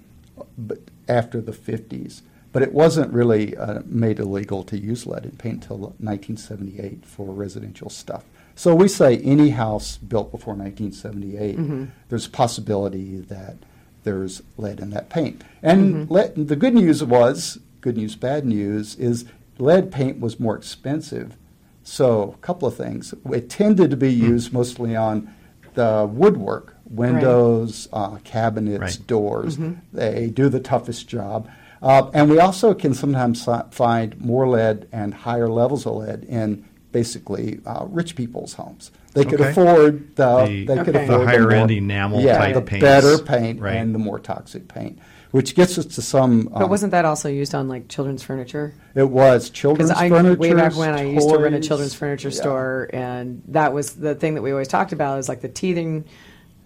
but after the 50s. But it wasn't really uh, made illegal to use lead in paint until 1978 for residential stuff. So we say any house built before 1978, there's a possibility that there's lead in that paint. And lead, the good news was, good news, bad news, is lead paint was more expensive. So, a couple of things. It tended to be used mostly on the woodwork, windows, uh, cabinets, Right. doors. They do the toughest job. Uh, and we also can sometimes find more lead and higher levels of lead in basically uh, rich people's homes. They could Okay. afford the, The- they could Okay. afford the higher more- end enamel yeah, type the paints. better paint Right. and the more toxic paint, which gets us to some. But um, wasn't that also used on like children's furniture? it was children's I furniture? way back when I used to run a children's furniture Yeah. store, and that was the thing that we always talked about is like the teething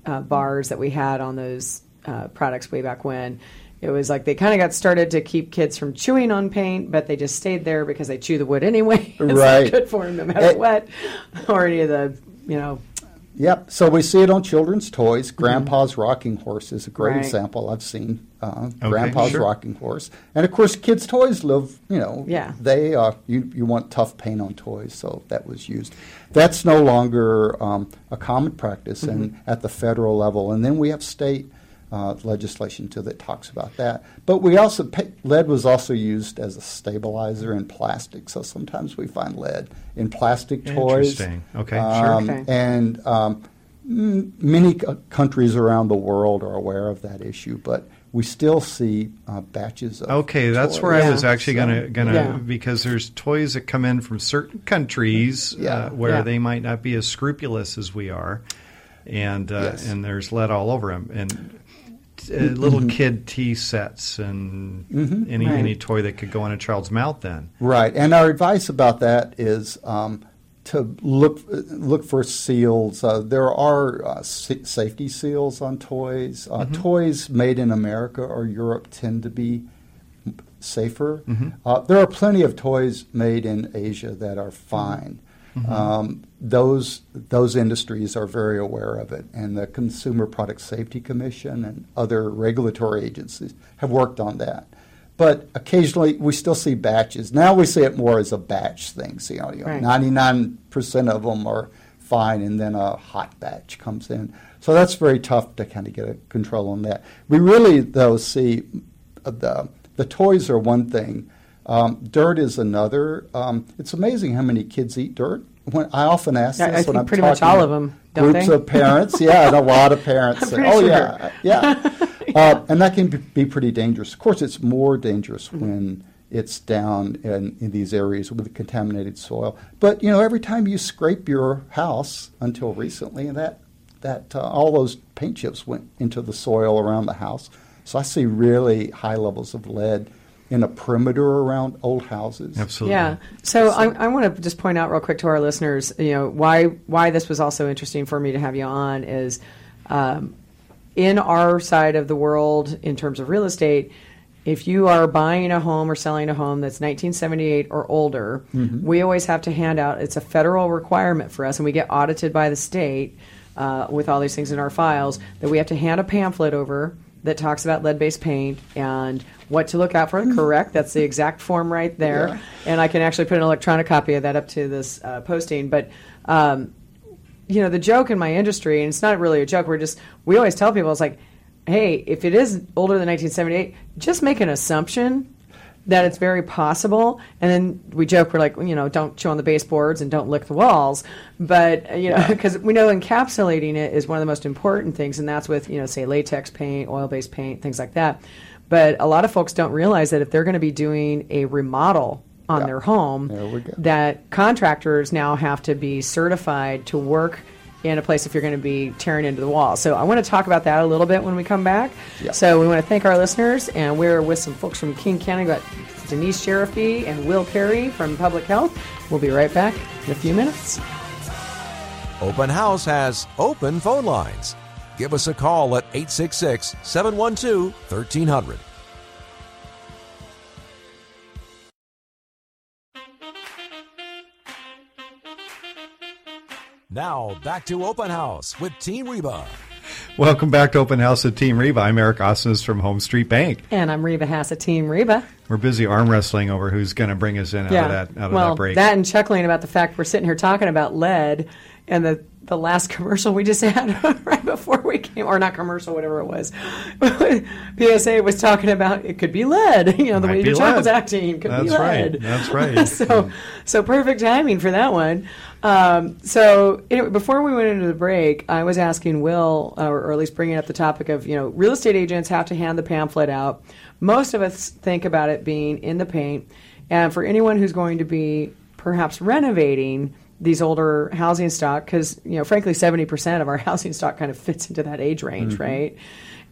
uh, bars that we had on those uh, products way back when. It was like they kind of got started to keep kids from chewing on paint, but they just stayed there because they chew the wood anyway. it's Right. good for them no matter It- what, or any of the you know. Yep. So we see it on children's toys. Grandpa's rocking horse is a great Mm-hmm. Right. example I've seen. Uh, Okay, Grandpa's sure. rocking horse, and of course, kids' toys live. You know, Yeah. They uh, you you want tough paint on toys, so that was used. That's no longer um, a common practice, and Mm-hmm. at the federal level, and then we have state. Uh, legislation too that talks about that, but we also pa- lead was also used as a stabilizer in plastic. So sometimes we find lead in plastic toys. Interesting. Okay, sure. Um, Okay. And um, m- many c- countries around the world are aware of that issue, but we still see uh, batches of. Okay, that's toys. where I was actually gonna gonna Yeah. because there's toys that come in from certain countries Yeah. uh, where Yeah. they might not be as scrupulous as we are, and uh, Yes. and there's lead all over them and. Uh, Mm-hmm. little kid tea sets and any Right. any toy that could go in a child's mouth. Then Right, and our advice about that is um, to look look for seals. Uh, there are uh, safety seals on toys. Uh, Toys made in America or Europe tend to be safer. Uh, there are plenty of toys made in Asia that are fine. Um, those those industries are very aware of it, and the Consumer Product Safety Commission and other regulatory agencies have worked on that. But occasionally, we still see batches. Now we see it more as a batch thing. So, you know, you know, Right. 99% of them are fine, and then a hot batch comes in. So that's very tough to kind of get a control on that. We really, though, see uh, the the toys are one thing. Um, dirt is another. Um, it's amazing how many kids eat dirt. When I often ask I- I this when I'm pretty much talking all to of 'em, don't groups they? of parents, yeah, and a lot of parents. say, oh sure. yeah, yeah, uh, and that can be, be pretty dangerous. Of course, it's more dangerous Mm-hmm. when it's down in, in these areas with contaminated soil. But you know, every time you scrape your house, until recently, that that uh, all those paint chips went into the soil around the house. So I see really high levels of lead in a perimeter around old houses. absolutely. Yeah. So I, I want to just point out real quick to our listeners, you know, why why this was also interesting for me to have you on is, um, in our side of the world in terms of real estate. If you are buying a home or selling a home that's 1978 or older, we always have to hand out. It's a federal requirement for us, and we get audited by the state uh, with all these things in our files that we have to hand a pamphlet over that talks about lead-based paint and what to look out for. Correct, that's the exact form right there, Yeah. and I can actually put an electronic copy of that up to this uh, posting. But um, you know, the joke in my industry, and it's not really a joke. We're just we always tell people it's like, hey, if it is older than 1978, just make an assumption that it's very possible. And then we joke, we're like, you know, don't chew on the baseboards and don't lick the walls. But, you know, because we know encapsulating it is one of the most important things. And that's with, you know, say latex paint, oil based paint, things like that. But a lot of folks don't realize that if they're going to be doing a remodel on Yeah. their home, There we go. that contractors now have to be certified to work in a place if you're going to be tearing into the wall. So I want to talk about that a little bit when we come back. Yeah. So we want to thank our listeners, and we're with some folks from King County. We've got Denise Sharifi and Will Perry from Public Health. We'll be right back in a few minutes. Open House has open phone lines. Give us a call at 866 712 1300. Now, back to Open House with Team Reba. Welcome back to Open House with Team Reba. I'm Eric Osnes from HomeStreet Bank. And I'm Reba Hassett, Team Reba. We're busy arm wrestling over who's going to bring us in out of that out of well, that break. That and chuckling about the fact we're sitting here talking about lead and the the last commercial we just had right before we came, or not commercial, whatever it was. PSA was talking about it could be lead. You know, the Might way be the child's acting could That's be right. lead. That's right. so, so perfect timing for that one. Um, so, anyway, before we went into the break, I was asking Will, uh, or, or at least bringing up the topic of you know, real estate agents have to hand the pamphlet out. Most of us think about it being in the paint, and for anyone who's going to be perhaps renovating these older housing stock, because you know, frankly, seventy percent of our housing stock kind of fits into that age range, right?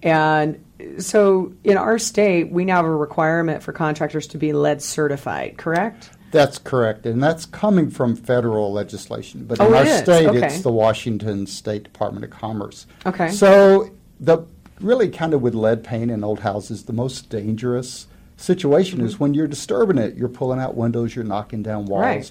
And so, in our state, we now have a requirement for contractors to be lead certified. Correct? That's correct, and that's coming from federal legislation. But Oh, in our is? state, Okay. it's the Washington State Department of Commerce. Okay. So the really kind of with lead paint in old houses, the most dangerous situation Mm-hmm. is when you're disturbing it. You're pulling out windows, you're knocking down walls, Right.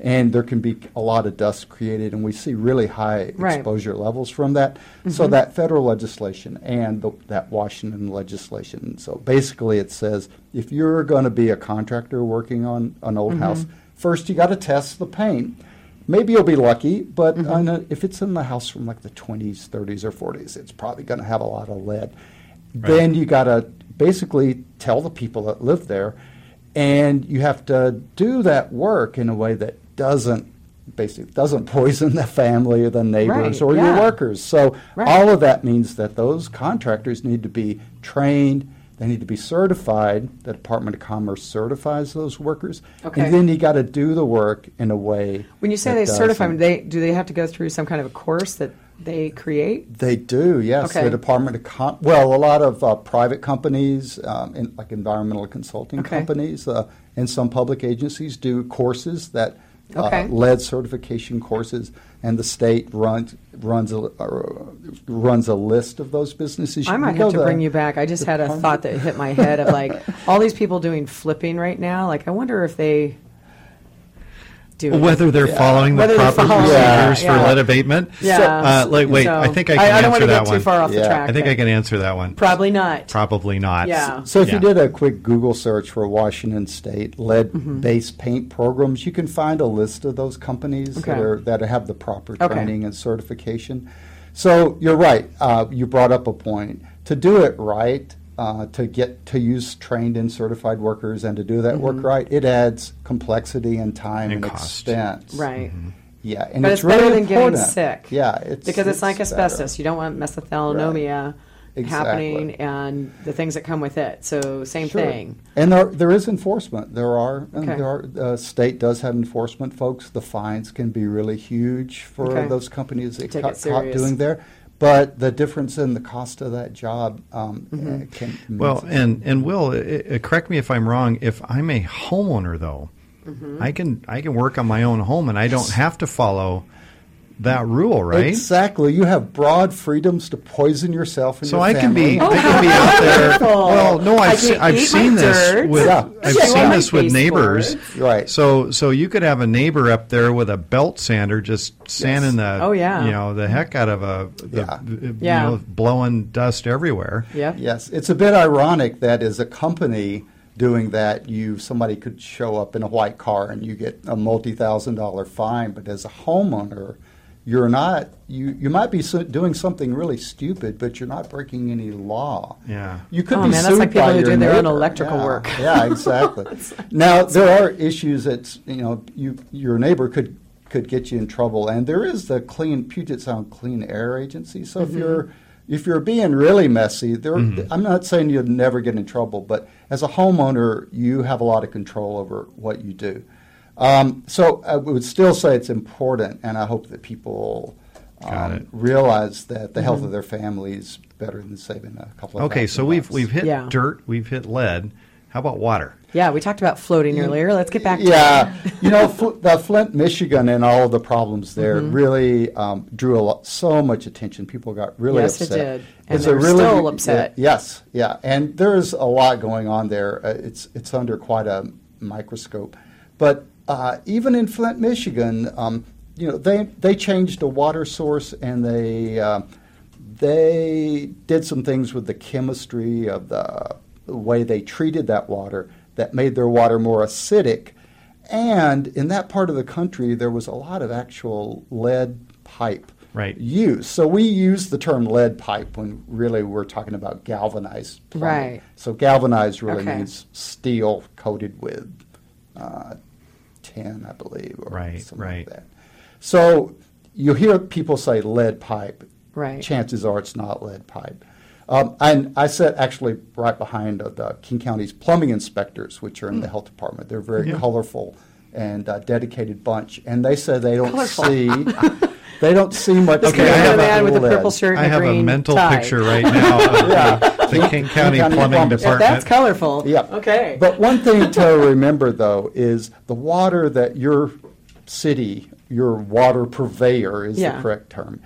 And there can be a lot of dust created, and we see really high Right. Mm-hmm. exposure levels from that. So that federal legislation and the, that Washington legislation. So basically, it says if you're going to be a contractor working on an old house, first you got to test the paint. Maybe you'll be lucky, but on a, if it's in the house from like the 20s, 30s, or 40s, it's probably going to have a lot of lead. Then you got to basically tell the people that live there, and you have to do that work in a way that doesn't basically doesn't poison the family or the neighbors Right, or your workers. So Right. all of that means that those contractors need to be trained. They need to be certified. The Department of Commerce certifies those workers, Okay. and then you got to do the work in a way. When you say they certify, they do they have to go through some kind of a course that they create? They do, yes. Okay. The Department of Com- well, a lot of uh, private companies, um, in, like environmental consulting Okay. companies, uh, and some public agencies do courses that uh, lead certification courses, and the state runs runs a uh, runs a list of those businesses. I can might have to the- bring you back. I just had a thought that hit my head of like all these people doing flipping right now. Like I wonder if they do it. whether they're following the Whether proper following- procedures Yeah, for yeah. lead abatement. Yeah. Uh, like, wait, So, I think I can I, don't answer want to that get one. too far off the track. I think but I can answer that one. Probably not. Probably not. Yeah. So if Yeah. you did a quick Google search for Washington State lead-based paint programs, you can find a list of those companies that are that have the proper Okay. training and certification. So you're right. Uh, you brought up a point. To do it right, uh, to get to use trained and certified workers, and to do that Mm-hmm. work right, it adds complexity and time And and, expense. Right. Yeah, and But it's, it's better really than getting important. sick. Yeah, it's Because it's, like better. asbestos. You don't want mesothelioma happening Exactly. and the things that come with it. So same Sure. thing. And there, there is enforcement. There are, and Okay. there are. The state does have enforcement, folks. The fines can be really huge for Okay. those companies that Take ca- it caught doing there. But the difference in the cost of that job um, Mm-hmm. uh, can. Well, and and Will, uh, uh, correct me if I'm wrong. If I'm a homeowner, though, Mm-hmm. I can I can work on my own home, and I don't have to follow that rule, right? Exactly. You have broad freedoms to poison yourself and So your I can family. be I can be out there. Well, no, I I've se- I've seen this with Yeah. I've Chew seen this with neighbors. baseboards. Right. So so you could have a neighbor up there with a belt sander just sanding the Oh, yeah. you know the heck out of a the, Yeah. you Yeah. know blowing dust everywhere. Yep. Yes, it's a bit ironic that as a company doing that, you somebody could show up in a white car and you get a multi-thousand dollar fine, but as a homeowner, you're not. You you might be so, doing something really stupid, but you're not breaking any law. Yeah. You could Oh, be man, that's like people by who your do their own electrical Yeah, work. Yeah, exactly. now there are issues that you know you your neighbor could could get you in trouble, and there is the clean Puget Sound Clean Air Agency. So Mm-hmm. if you're if you're being really messy, there, I'm not saying you'll never get in trouble, but as a homeowner, you have a lot of control over what you do. Um, so I would still say it's important, and I hope that people um, realize that the Mm-hmm. health of their family is better than saving a couple of Okay, so we've bucks. we've hit Yeah. dirt, we've hit lead. How about water? Yeah, we talked about floating earlier. Let's get back to Yeah, you know, Fl- the Flint, Michigan, and all of the problems there Mm-hmm. really um, drew a lot, so much attention. People got really Yes, it upset. did. And It's they're really still upset. yeah, yes, yeah, and there's a lot going on there. Uh, it's it's under quite a microscope, but uh, even in Flint, Michigan, um, you know, they they changed the water source and they. Uh, they did some things with the chemistry of the, the way they treated that water that made their water more acidic. And in that part of the country, there was a lot of actual lead pipe Right. use. So we use the term lead pipe when really we're talking about galvanized plumbing. Right. So galvanized really Okay. means steel coated with uh, tin, I believe, or Right, something right. like that. So you hear people say lead pipe. Right. Chances are it's not lead pipe. Um, and I sit actually right behind uh, the King County's plumbing inspectors, which are in Hmm. the health department. They're a very colorful and uh, dedicated bunch, and they say they don't see they don't see much. Okay, I have a- man with a purple shirt and I the have a mental tie. picture right now of the, the King County, County Plumbing Plumbing. If Department. that's colorful. Yeah. Okay. But one thing to remember, though, is the water that your city, your water purveyor is Yeah. the correct term,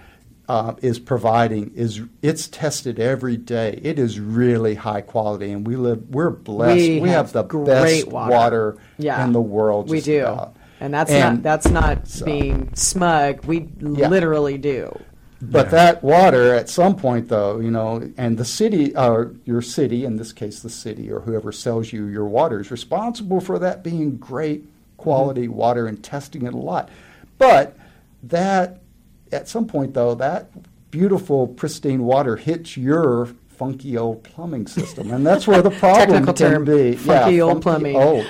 uh, is providing is it's tested every day. It is really high quality, and we live. We're blessed. We We, have have, the best water. water, Yeah. in the world. we do. about. And that's And not that's not so- being smug. We Yeah. literally do. But Yeah. that water, at some point, though, you know, and the city, or your city, in this case, the city, or whoever sells you your water, is responsible for that being great quality Mm-hmm. water and testing it a lot. But that, at some point, though, that beautiful, pristine water hits your funky old plumbing system, and that's where the problem Technical can term, be. funky yeah, old funky plumbing.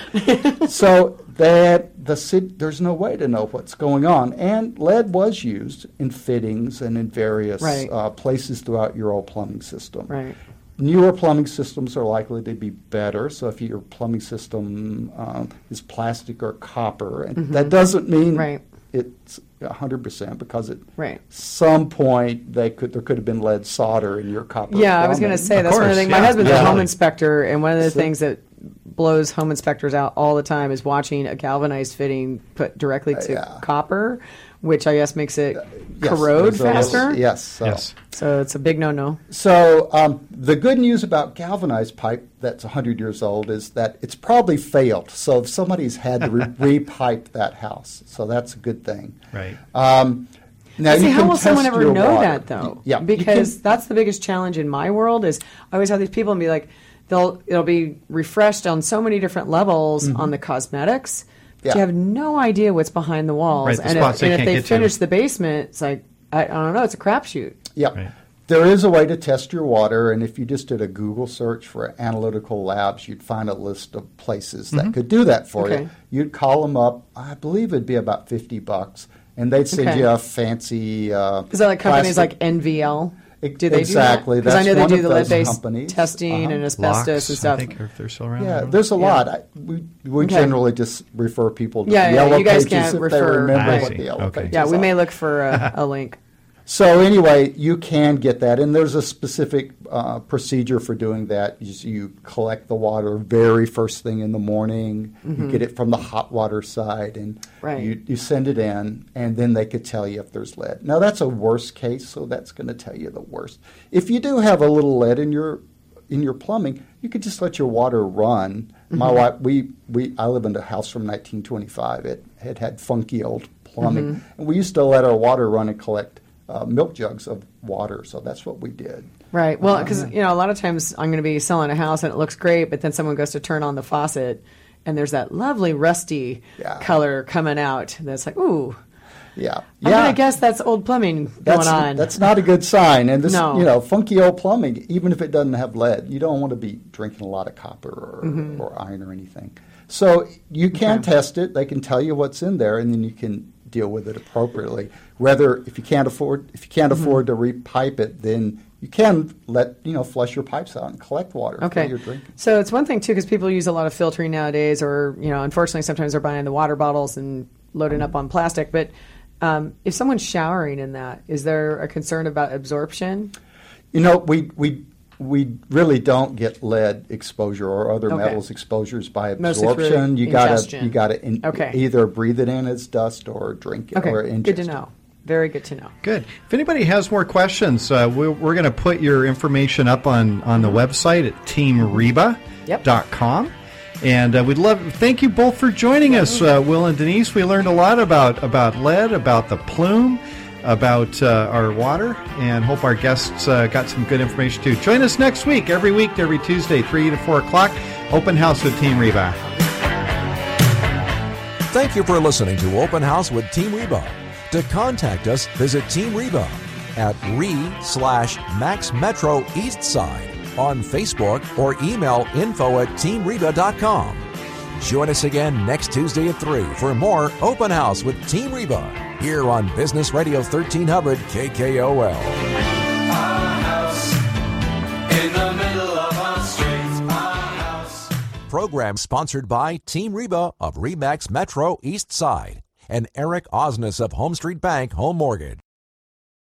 old. so that the city, there's no way to know what's going on, and lead was used in fittings and in various Right. uh, places throughout your old plumbing system. Right. Newer plumbing systems are likely to be better. So if your plumbing system um, is plastic or copper, and that doesn't mean Mm-hmm. Right. it's 100% because at Right. some point they could there could have been lead solder in your copper. Yeah, I was going to say Of that's one of the course, things. My yeah. husband's a home inspector, and one of the So- things that blows home inspectors out all the time is watching a galvanized fitting put directly to yeah. copper, which I guess makes it Yes, corrode there's a little- faster. yes. So. Yes. So it's a big no-no. So um, the good news about galvanized pipe that's 100 years old is that it's probably failed. So if somebody's had to re- repipe that house, so that's a good thing. Right. Um, now See, how will someone ever know water. that though? Yeah, because that's the biggest challenge in my world. Is I always have these people and be like, they'll it'll be refreshed on so many different levels on the cosmetics. But Mm-hmm. Yeah. you have no idea what's behind the walls. Right, the and spots if, they and if can't they get to. finish the basement, it's like I, I don't know. It's a crapshoot. Yeah. Right. There is a way to test your water, and if you just did a Google search for analytical labs, you'd find a list of places that could do that for Okay. you. You'd call them up. I believe it'd be about 50 bucks, and they'd send Okay. you a fancy. Uh, Is that like companies plastic- like NVL? Ex- Do they exactly. Because I That's know they one do of the those lead-based companies. testing Uh-huh. and asbestos Locks, and stuff. I think if they're still around. Yeah, there's a Yeah. lot. I, we we Okay. generally just refer people to Yeah, the yeah, yellow you guys pages can't if refer- they remember what the yellow Okay. pages yeah, we are. may look for a, a link. So anyway, you can get that, and there's a specific uh, procedure for doing that. You, you collect the water very first thing in the morning. You get it from the hot water side, and Mm-hmm. Right. you, you send it in, and then they could tell you if there's lead. Now that's a worst case, so that's going to tell you the worst. If you do have a little lead in your in your plumbing, you could just let your water run. My Mm-hmm. wife, we, we I live in a house from 1925. It had had funky old plumbing, Mm-hmm. and we used to let our water run and collect uh, milk jugs of water. So that's what we did. Right. Well, Uh-huh. because you know, a lot of times I'm going to be selling a house and it looks great, but then someone goes to turn on the faucet, and there's that lovely rusty Yeah. color coming out. That's like, ooh, Yeah, I'm yeah. to guess that's old plumbing that's, going on. That's not a good sign. And this, No. you know, funky old plumbing, even if it doesn't have lead, you don't want to be drinking a lot of copper or, Mm-hmm. or iron or anything. So you can test it. They can tell you what's in there, and then you can deal with it appropriately. Whether if you can't afford if you can't Mm-hmm. afford to repipe it, then you can let you know flush your pipes out and collect water Okay. drinking. So it's one thing too, because people use a lot of filtering nowadays, or you know, unfortunately, sometimes they're buying the water bottles and loading up on plastic. But um, if someone's showering in that, is there a concern about absorption? You know, we we we really don't get lead exposure or other Okay. metals exposures by Mostly through absorption. You gotta you gotta in, Okay. either breathe it in as dust or drink it Okay, or ingest. good to it. know. Very good to know. Good. If anybody has more questions, uh, we're, we're going to put your information up on, on the website at teamreba.com. And uh, we'd love thank you both for joining us, uh, Will and Denise. We learned a lot about about lead, about the plume, about uh, our water and hope our guests uh, got some good information too. Join us next week, every week, every Tuesday, 3 to 4 o'clock. Open House with Team Reba. Thank you for listening to Open House with Team Reba. To contact us, visit Team Reba at re slash Max Metro East Side on Facebook or email info at teamreba.com. Join us again next Tuesday at 3 for more Open House with Team Reba here on Business Radio 1300 KKOL. Program sponsored by Team Reba of Remax Metro East Side and Eric Osnes of HomeStreet Bank Home Mortgage.